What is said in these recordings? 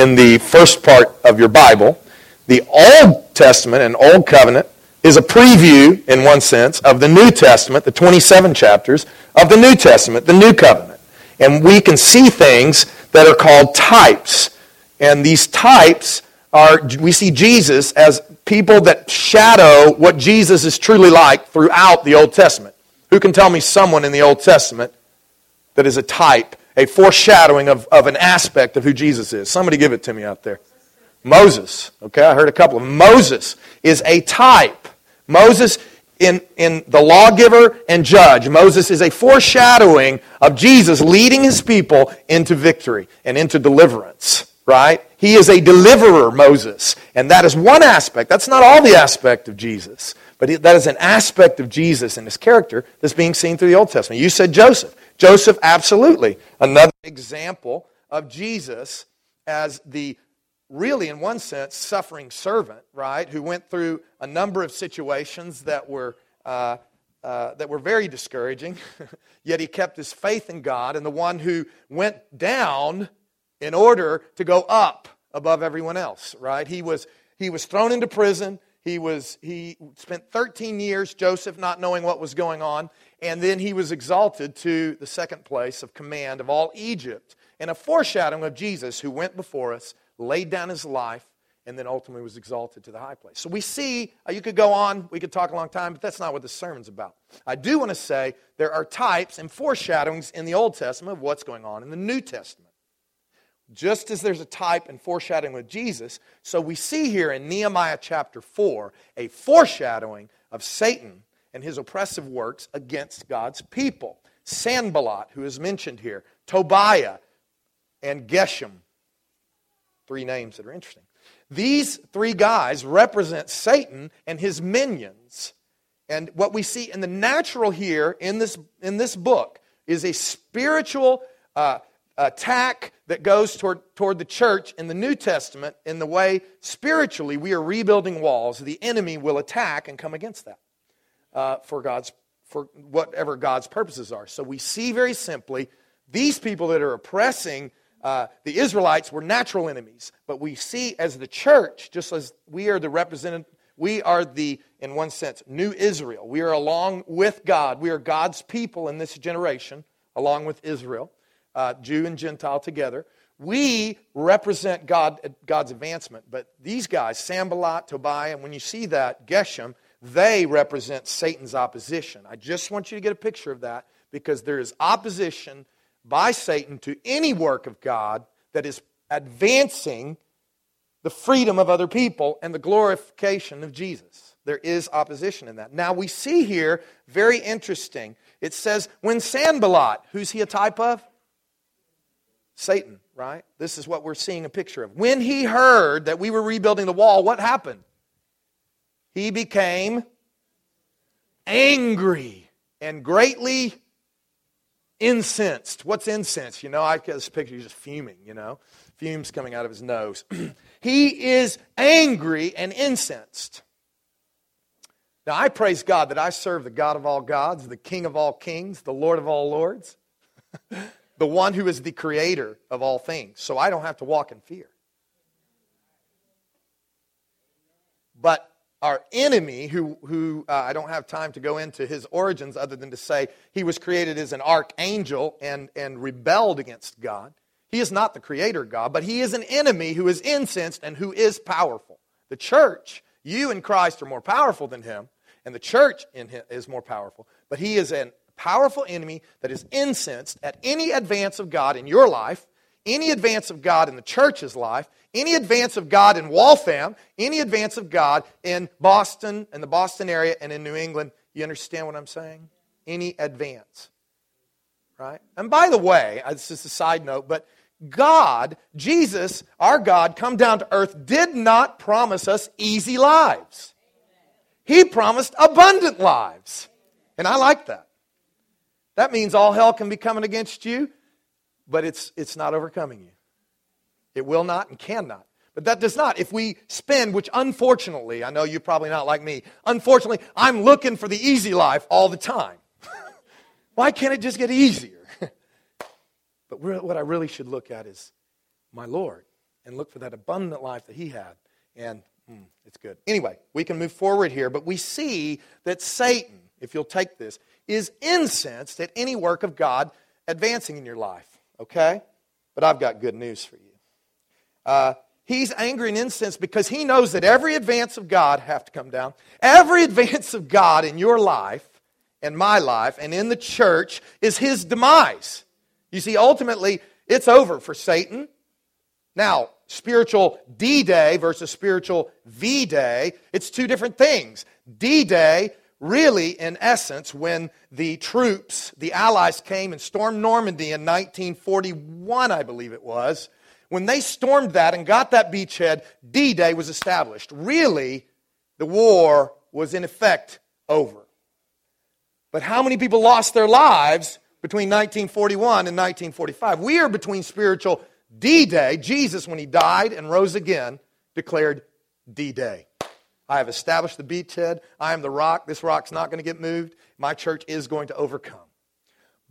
in the first part of your Bible, the Old Testament and Old Covenant is a preview, in one sense, of the New Testament, the 27 chapters of the New Testament, the New Covenant. And we can see things that are called types. And these types are, we see Jesus as people that shadow what Jesus is truly like throughout the Old Testament. Who can tell me someone in the Old Testament that is a type, a foreshadowing of, of an aspect of who Jesus is? Somebody give it to me out there. Moses. Okay, I heard a couple of them. Moses is a type. Moses in, in the lawgiver and judge, Moses is a foreshadowing of Jesus leading his people into victory and into deliverance, right? He is a deliverer, Moses. And that is one aspect. That's not all the aspect of Jesus, but that is an aspect of Jesus and his character that's being seen through the Old Testament. You said Joseph. Joseph, absolutely. Another example of Jesus as the really, in one sense, suffering servant, right, who went through a number of situations that were, uh, uh, that were very discouraging, yet he kept his faith in God, and the one who went down in order to go up above everyone else, right? He was, he was thrown into prison. He, was, he spent 13 years, Joseph, not knowing what was going on, and then he was exalted to the second place of command of all Egypt, and a foreshadowing of Jesus who went before us laid down his life, and then ultimately was exalted to the high place. So we see, uh, you could go on, we could talk a long time, but that's not what the sermon's about. I do want to say there are types and foreshadowings in the Old Testament of what's going on in the New Testament. Just as there's a type and foreshadowing with Jesus, so we see here in Nehemiah chapter 4 a foreshadowing of Satan and his oppressive works against God's people. Sanballat, who is mentioned here, Tobiah, and Geshem Three names that are interesting. These three guys represent Satan and his minions. And what we see in the natural here in this, in this book is a spiritual uh, attack that goes toward, toward the church in the New Testament in the way spiritually we are rebuilding walls. The enemy will attack and come against that uh, for God's for whatever God's purposes are. So we see very simply these people that are oppressing uh, the Israelites were natural enemies, but we see as the church, just as we are the representative, we are the, in one sense, new Israel. We are along with God. We are God's people in this generation, along with Israel, uh, Jew and Gentile together. We represent God, God's advancement, but these guys, Sanballat, Tobiah, and when you see that, Geshem, they represent Satan's opposition. I just want you to get a picture of that because there is opposition by Satan to any work of God that is advancing the freedom of other people and the glorification of Jesus. There is opposition in that. Now we see here, very interesting, it says, when Sanballat, who's he a type of? Satan, right? This is what we're seeing a picture of. When he heard that we were rebuilding the wall, what happened? He became angry and greatly incensed. What's incensed? You know, I get this picture, he's just fuming, you know, fumes coming out of his nose. he is angry and incensed. Now, I praise God that I serve the God of all gods, the King of all kings, the Lord of all lords, the one who is the creator of all things. So I don't have to walk in fear. But our enemy, who, who uh, I don't have time to go into his origins other than to say he was created as an archangel and, and rebelled against God. He is not the creator God, but he is an enemy who is incensed and who is powerful. The church, you in Christ are more powerful than him, and the church in him is more powerful. But he is a powerful enemy that is incensed at any advance of God in your life, any advance of God in the church's life, any advance of God in Waltham, any advance of God in Boston and the Boston area and in New England, you understand what I'm saying? Any advance. Right? And by the way, uh, this is a side note, but God, Jesus, our God, come down to earth, did not promise us easy lives. He promised abundant lives. And I like that. That means all hell can be coming against you, but it's, it's not overcoming you. It will not and cannot. But that does not. If we spend, which unfortunately, I know you're probably not like me, unfortunately, I'm looking for the easy life all the time. Why can't it just get easier? but what I really should look at is my Lord. and look for that abundant life that he had. And mm, it's good. Anyway, we can move forward here, but we see that Satan, if you'll take this, is incensed at any work of God advancing in your life, okay? But I've got good news for you. Uh, he's angry and incensed because he knows that every advance of God have to come down. Every advance of God in your life and my life and in the church is his demise. You see, ultimately, it's over for Satan. Now, spiritual D Day versus spiritual V Day, it's two different things. D Day, really, in essence, when the troops, the Allies came and stormed Normandy in 1941, I believe it was, when they stormed that and got that beachhead, D Day was established. Really, the war was in effect over. But how many people lost their lives between 1941 and 1945? We are between spiritual D Day. Jesus, when he died and rose again, declared D Day. I have established the beachhead. I am the rock. This rock's not going to get moved. My church is going to overcome.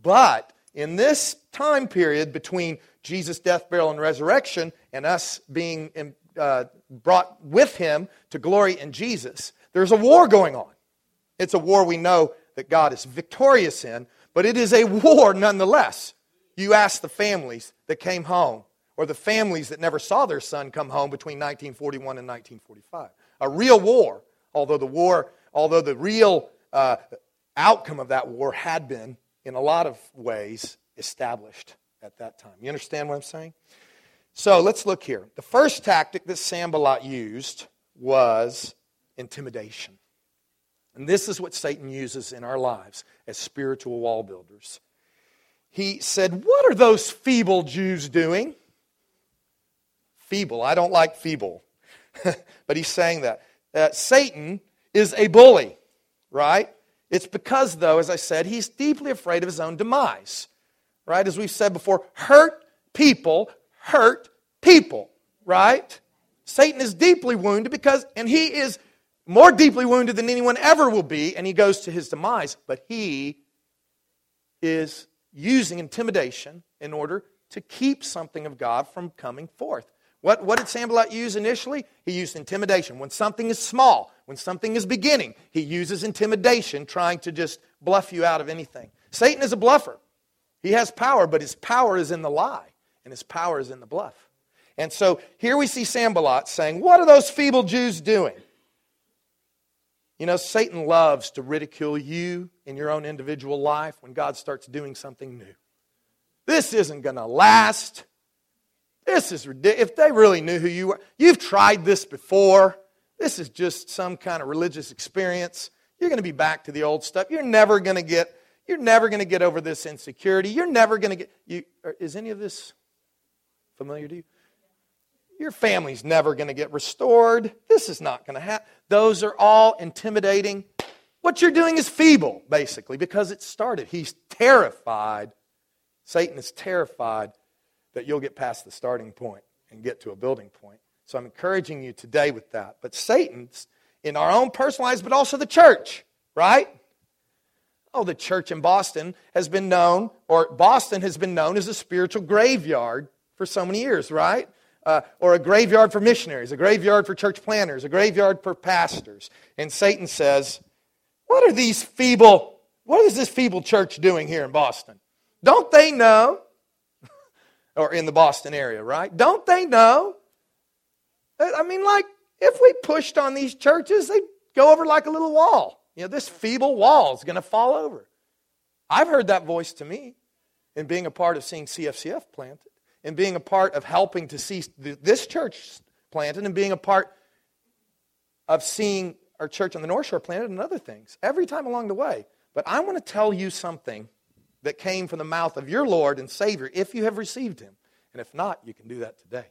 But in this time period between Jesus' death, burial, and resurrection, and us being uh, brought with him to glory in Jesus, there's a war going on. It's a war we know that God is victorious in, but it is a war nonetheless. You ask the families that came home, or the families that never saw their son come home between 1941 and 1945. A real war, although the war, although the real uh, outcome of that war had been, in a lot of ways, established at that time. You understand what I'm saying? So let's look here. The first tactic that Sanballat used was intimidation. And this is what Satan uses in our lives as spiritual wall builders. He said, What are those feeble Jews doing? Feeble. I don't like feeble. but he's saying that. Uh, Satan is a bully, right? It's because, though, as I said, he's deeply afraid of his own demise, right? As we've said before, hurt people hurt people, right? Satan is deeply wounded because, and he is more deeply wounded than anyone ever will be, and he goes to his demise. But he is using intimidation in order to keep something of God from coming forth. What, what did Sanballat use initially? He used intimidation. When something is small, when something is beginning, he uses intimidation, trying to just bluff you out of anything. Satan is a bluffer. He has power, but his power is in the lie, and his power is in the bluff. And so here we see Sanballat saying, What are those feeble Jews doing? You know, Satan loves to ridicule you in your own individual life when God starts doing something new. This isn't going to last. This is ridiculous. If they really knew who you were, you've tried this before. This is just some kind of religious experience. You're going to be back to the old stuff. You're never going to get. You're never going to get over this insecurity. You're never going to get. You, uh, is any of this familiar to you? Your family's never going to get restored. This is not going to happen. Those are all intimidating. What you're doing is feeble, basically, because it started. He's terrified. Satan is terrified that you'll get past the starting point and get to a building point. So I'm encouraging you today with that. But Satan's in our own personal lives, but also the church, right? Oh, the church in Boston has been known, or Boston has been known as a spiritual graveyard for so many years, right? uh, or a graveyard for missionaries, a graveyard for church planners, a graveyard for pastors. And Satan says, What are these feeble, what is this feeble church doing here in Boston? Don't they know? Or in the Boston area, right? Don't they know? Uh, I mean, like, if we pushed on these churches, they'd go over like a little wall. You know, this feeble wall is going to fall over. I've heard that voice to me in being a part of seeing CFCF planted and being a part of helping to see this church planted and being a part of seeing our church on the North Shore planted and other things every time along the way. But I want to tell you something that came from the mouth of your Lord and Savior if you have received Him. And if not, you can do that today.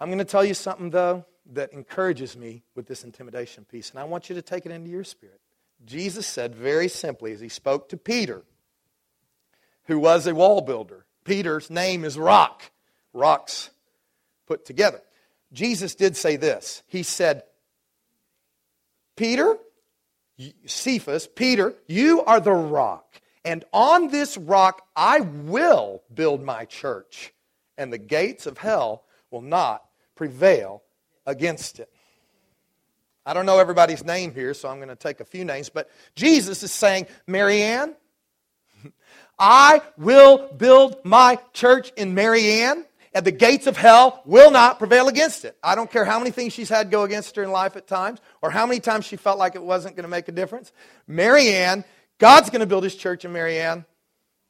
I'm going to tell you something, though, that encourages me with this intimidation piece, and I want you to take it into your spirit. Jesus said very simply as he spoke to Peter, who was a wall builder, Peter's name is Rock. Rocks put together. Jesus did say this. He said, Peter, Cephas, Peter, you are the rock. And on this rock I will build my church, and the gates of hell will not prevail against it. I don't know everybody's name here, so I'm going to take a few names, but Jesus is saying, Marianne, I will build my church in Marianne, and the gates of hell will not prevail against it. I don't care how many things she's had go against her in life at times, or how many times she felt like it wasn't going to make a difference. Marianne, God's going to build his church in Marianne.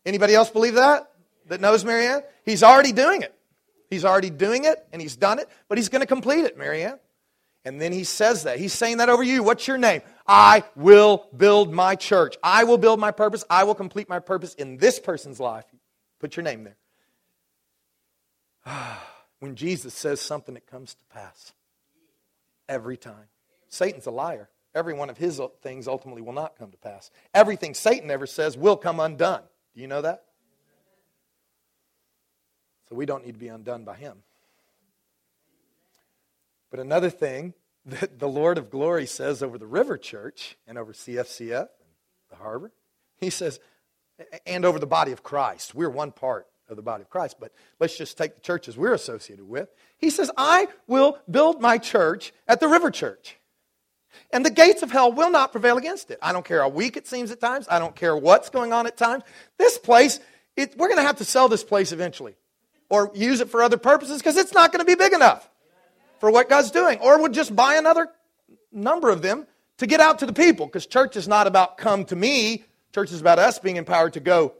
Anybody else believe that? That knows Marianne? He's already doing it. He's already doing it, and he's done it, but he's going to complete it, Marianne. And then he says that. He's saying that over you. What's your name? I will build my church. I will build my purpose. I will complete my purpose in this person's life. Put your name there. when Jesus says something, it comes to pass. Every time. Satan's a liar. Every one of his things ultimately will not come to pass. Everything Satan ever says will come undone. Do you know that? So we don't need to be undone by him. But another thing that the Lord of Glory says over the River Church and over CFCF and the Harbor, he says, and over the body of Christ. We're one part of the body of Christ, but let's just take the churches we're associated with. He says, I will build my church at the River Church. And the gates of hell will not prevail against it. I don't care how weak it seems at times. I don't care what's going on at times. This place, it, we're going to have to sell this place eventually or use it for other purposes because it's not going to be big enough for what God's doing. Or we'll just buy another number of them to get out to the people because church is not about come to me. Church is about us being empowered to go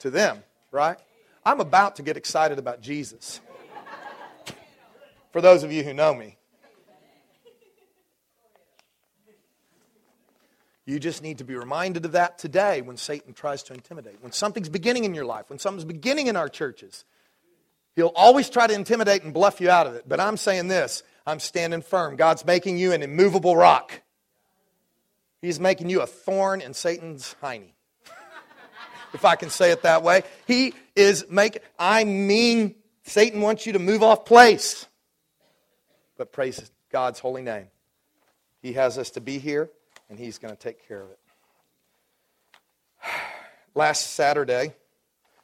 to them, right? I'm about to get excited about Jesus. For those of you who know me, You just need to be reminded of that today when Satan tries to intimidate. When something's beginning in your life, when something's beginning in our churches, he'll always try to intimidate and bluff you out of it. But I'm saying this I'm standing firm. God's making you an immovable rock, He's making you a thorn in Satan's hiney. if I can say it that way. He is making, I mean, Satan wants you to move off place. But praise God's holy name. He has us to be here and He's going to take care of it. Last Saturday,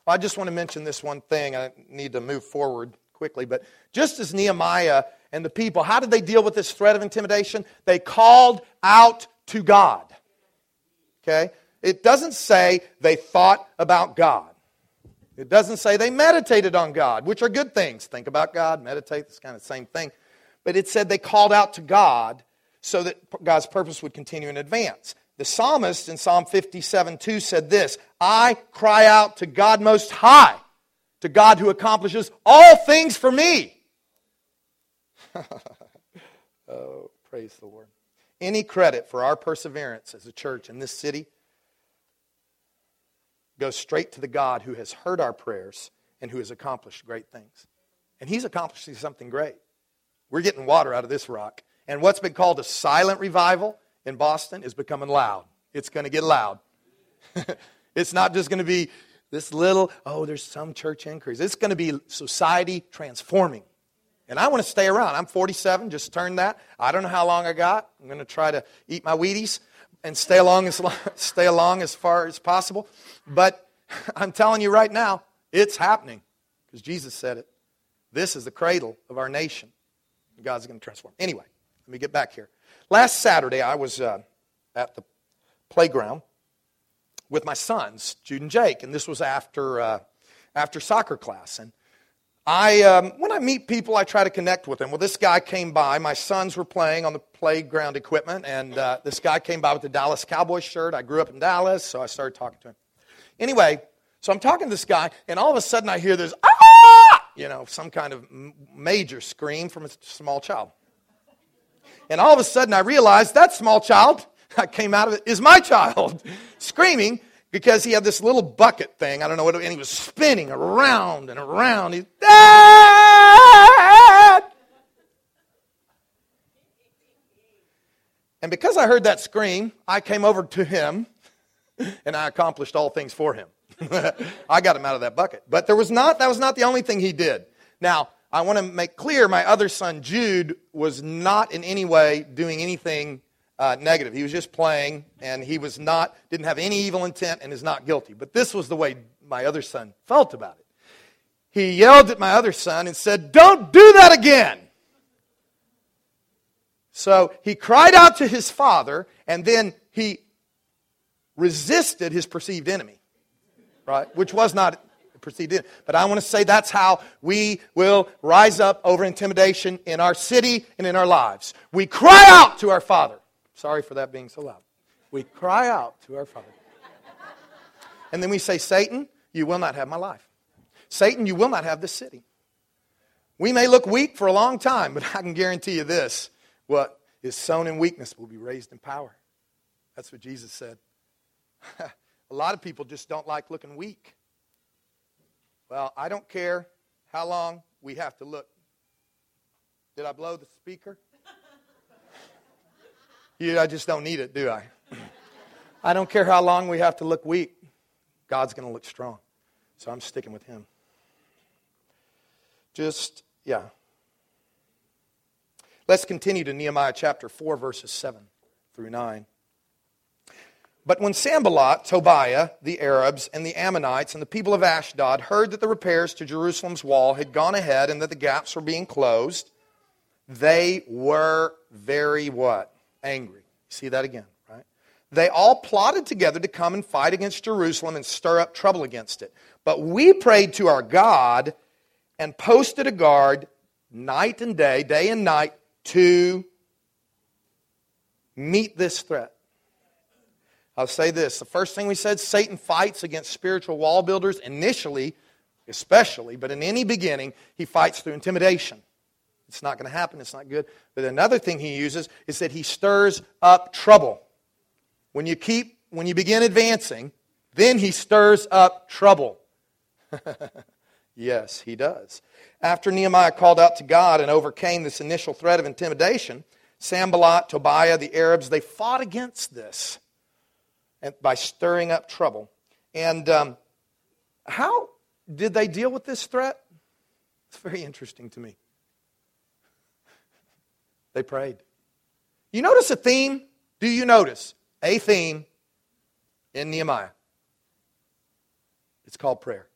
I just want to mention this one thing. I need to move forward quickly, but just as Nehemiah and the people, how did they deal with this threat of intimidation? They called out to God. Okay? It doesn't say they thought about God. It doesn't say they meditated on God, which are good things. Think about God, meditate, it's kind of the same thing. But it said they called out to God so that God's purpose would continue in advance. The psalmist in Psalm 57 2 said this I cry out to God Most High, to God who accomplishes all things for me. oh, praise the Lord. Any credit for our perseverance as a church in this city goes straight to the God who has heard our prayers and who has accomplished great things. And He's accomplishing something great. We're getting water out of this rock. And what's been called a silent revival in Boston is becoming loud. It's going to get loud. it's not just going to be this little, oh, there's some church increase. It's going to be society transforming. And I want to stay around. I'm 47, just turned that. I don't know how long I got. I'm going to try to eat my Wheaties and stay along as, long, stay along as far as possible. But I'm telling you right now, it's happening because Jesus said it. This is the cradle of our nation. God's going to transform. Anyway. Let me get back here. Last Saturday, I was uh, at the playground with my sons, Jude and Jake, and this was after, uh, after soccer class. And I, um, when I meet people, I try to connect with them. Well, this guy came by. My sons were playing on the playground equipment, and uh, this guy came by with a Dallas Cowboys shirt. I grew up in Dallas, so I started talking to him. Anyway, so I'm talking to this guy, and all of a sudden I hear this, ah! You know, some kind of major scream from a small child. And all of a sudden, I realized that small child that came out of it is my child, screaming because he had this little bucket thing. I don't know what, and he was spinning around and around. He's, Dad! And because I heard that scream, I came over to him and I accomplished all things for him. I got him out of that bucket. But there was not, that was not the only thing he did. Now, I want to make clear my other son, Jude, was not in any way doing anything uh, negative. He was just playing, and he was not, didn't have any evil intent and is not guilty. But this was the way my other son felt about it. he yelled at my other son and said, Don't do that again. So he cried out to his father, and then he resisted his perceived enemy, right? Which was not perceived enemy. But I want to say that's how we will rise up over intimidation in our city and in our lives. We cry out to our Father. Sorry for that being so loud. We cry out to our Father. And then we say, Satan, you will not have my life. Satan, you will not have this city. We may look weak for a long time, but I can guarantee you this what is sown in weakness will be raised in power. That's what Jesus said. a lot of people just don't like looking weak. Well, I don't care how long we have to look. Did I blow the speaker? Yeah, I just don't need it, do I? I don't care how long we have to look weak. God's going to look strong. So I'm sticking with him. Just, yeah. Let's continue to Nehemiah chapter 4, verses 7 through 9. But when Sanballat, Tobiah, the Arabs, and the Ammonites, and the people of Ashdod heard that the repairs to Jerusalem's wall had gone ahead and that the gaps were being closed, they were very what? Angry. See that again, right? They all plotted together to come and fight against Jerusalem and stir up trouble against it. But we prayed to our God and posted a guard night and day, day and night, to meet this threat. I'll say this. The first thing we said Satan fights against spiritual wall builders initially, especially, but in any beginning, he fights through intimidation. It's not going to happen. It's not good. But another thing he uses is that he stirs up trouble. When you keep, when you begin advancing, then he stirs up trouble. yes, he does. After Nehemiah called out to God and overcame this initial threat of intimidation, Sanballat, Tobiah, the Arabs, they fought against this by stirring up trouble. And um, how did they deal with this threat? It's very interesting to me. They prayed. You notice a theme? Do you notice a theme in Nehemiah? It's called prayer.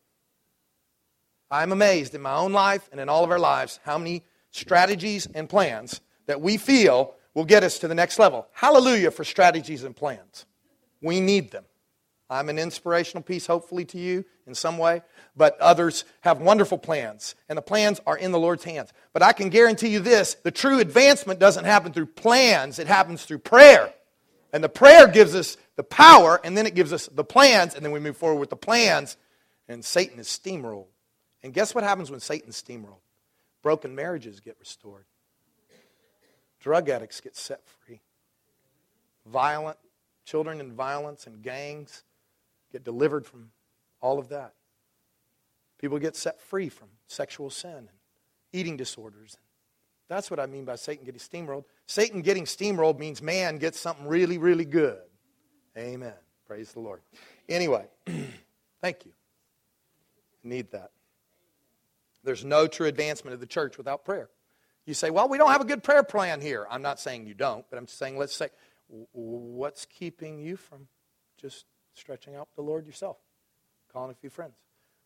I'm amazed in my own life and in all of our lives how many strategies and plans that we feel will get us to the next level. Hallelujah for strategies and plans. We need them. I'm an inspirational piece, hopefully, to you in some way, but others have wonderful plans, and the plans are in the Lord's hands. But I can guarantee you this the true advancement doesn't happen through plans, it happens through prayer. And the prayer gives us the power, and then it gives us the plans, and then we move forward with the plans, and Satan is steamrolled. And guess what happens when Satan's steamrolled? Broken marriages get restored, drug addicts get set free, violent children in violence and gangs get delivered from all of that. People get set free from sexual sin and eating disorders. That's what I mean by Satan getting steamrolled. Satan getting steamrolled means man gets something really, really good. Amen. Praise the Lord. Anyway, thank you. Need that. There's no true advancement of the church without prayer. You say, well, we don't have a good prayer plan here. I'm not saying you don't, but I'm saying, let's say, what's keeping you from just stretching out the Lord yourself, calling a few friends?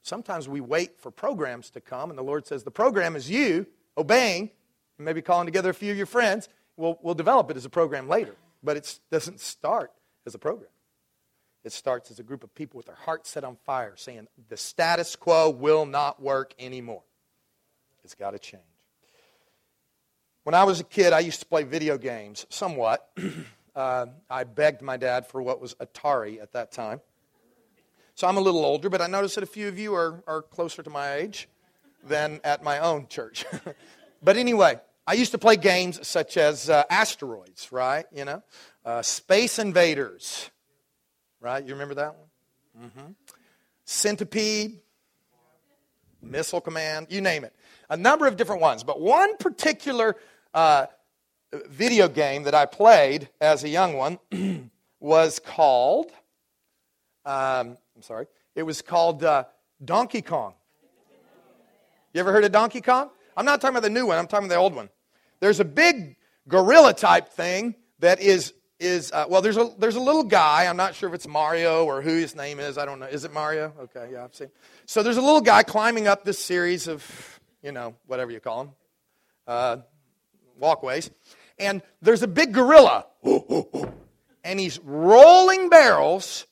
Sometimes we wait for programs to come, and the Lord says, the program is you obeying, maybe calling together a few of your friends. We'll, we'll develop it as a program later, but it doesn't start as a program. It starts as a group of people with their hearts set on fire, saying, the status quo will not work anymore. It's got to change. When I was a kid, I used to play video games somewhat. uh, I begged my dad for what was Atari at that time. So I'm a little older, but I notice that a few of you are, are closer to my age than at my own church. but anyway, I used to play games such as uh, Asteroids, right? You know, uh, Space Invaders, right? You remember that one? Mm-hmm. Centipede, Missile Command, you name it. A number of different ones. But one particular uh, video game that I played as a young one was called, um, I'm sorry, it was called uh, Donkey Kong. You ever heard of Donkey Kong? I'm not talking about the new one, I'm talking about the old one. There's a big gorilla type thing that is is uh, well, there's a there's a little guy. I'm not sure if it's Mario or who his name is. I don't know. Is it Mario? Okay, yeah, I've seen. So there's a little guy climbing up this series of, you know, whatever you call them, uh, walkways, and there's a big gorilla, and he's rolling barrels,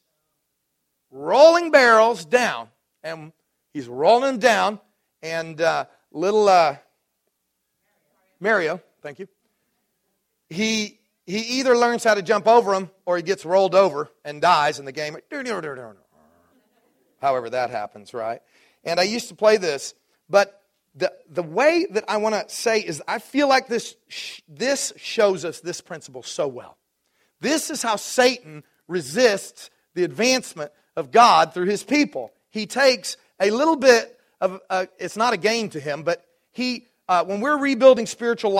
rolling barrels down, and he's rolling down, and uh, little uh, Mario, thank you. He he either learns how to jump over them or he gets rolled over and dies in the game. However, that happens, right? And I used to play this, but the, the way that I want to say is I feel like this, this shows us this principle so well. This is how Satan resists the advancement of God through his people. He takes a little bit of, uh, it's not a game to him, but he, uh, when we're rebuilding spiritual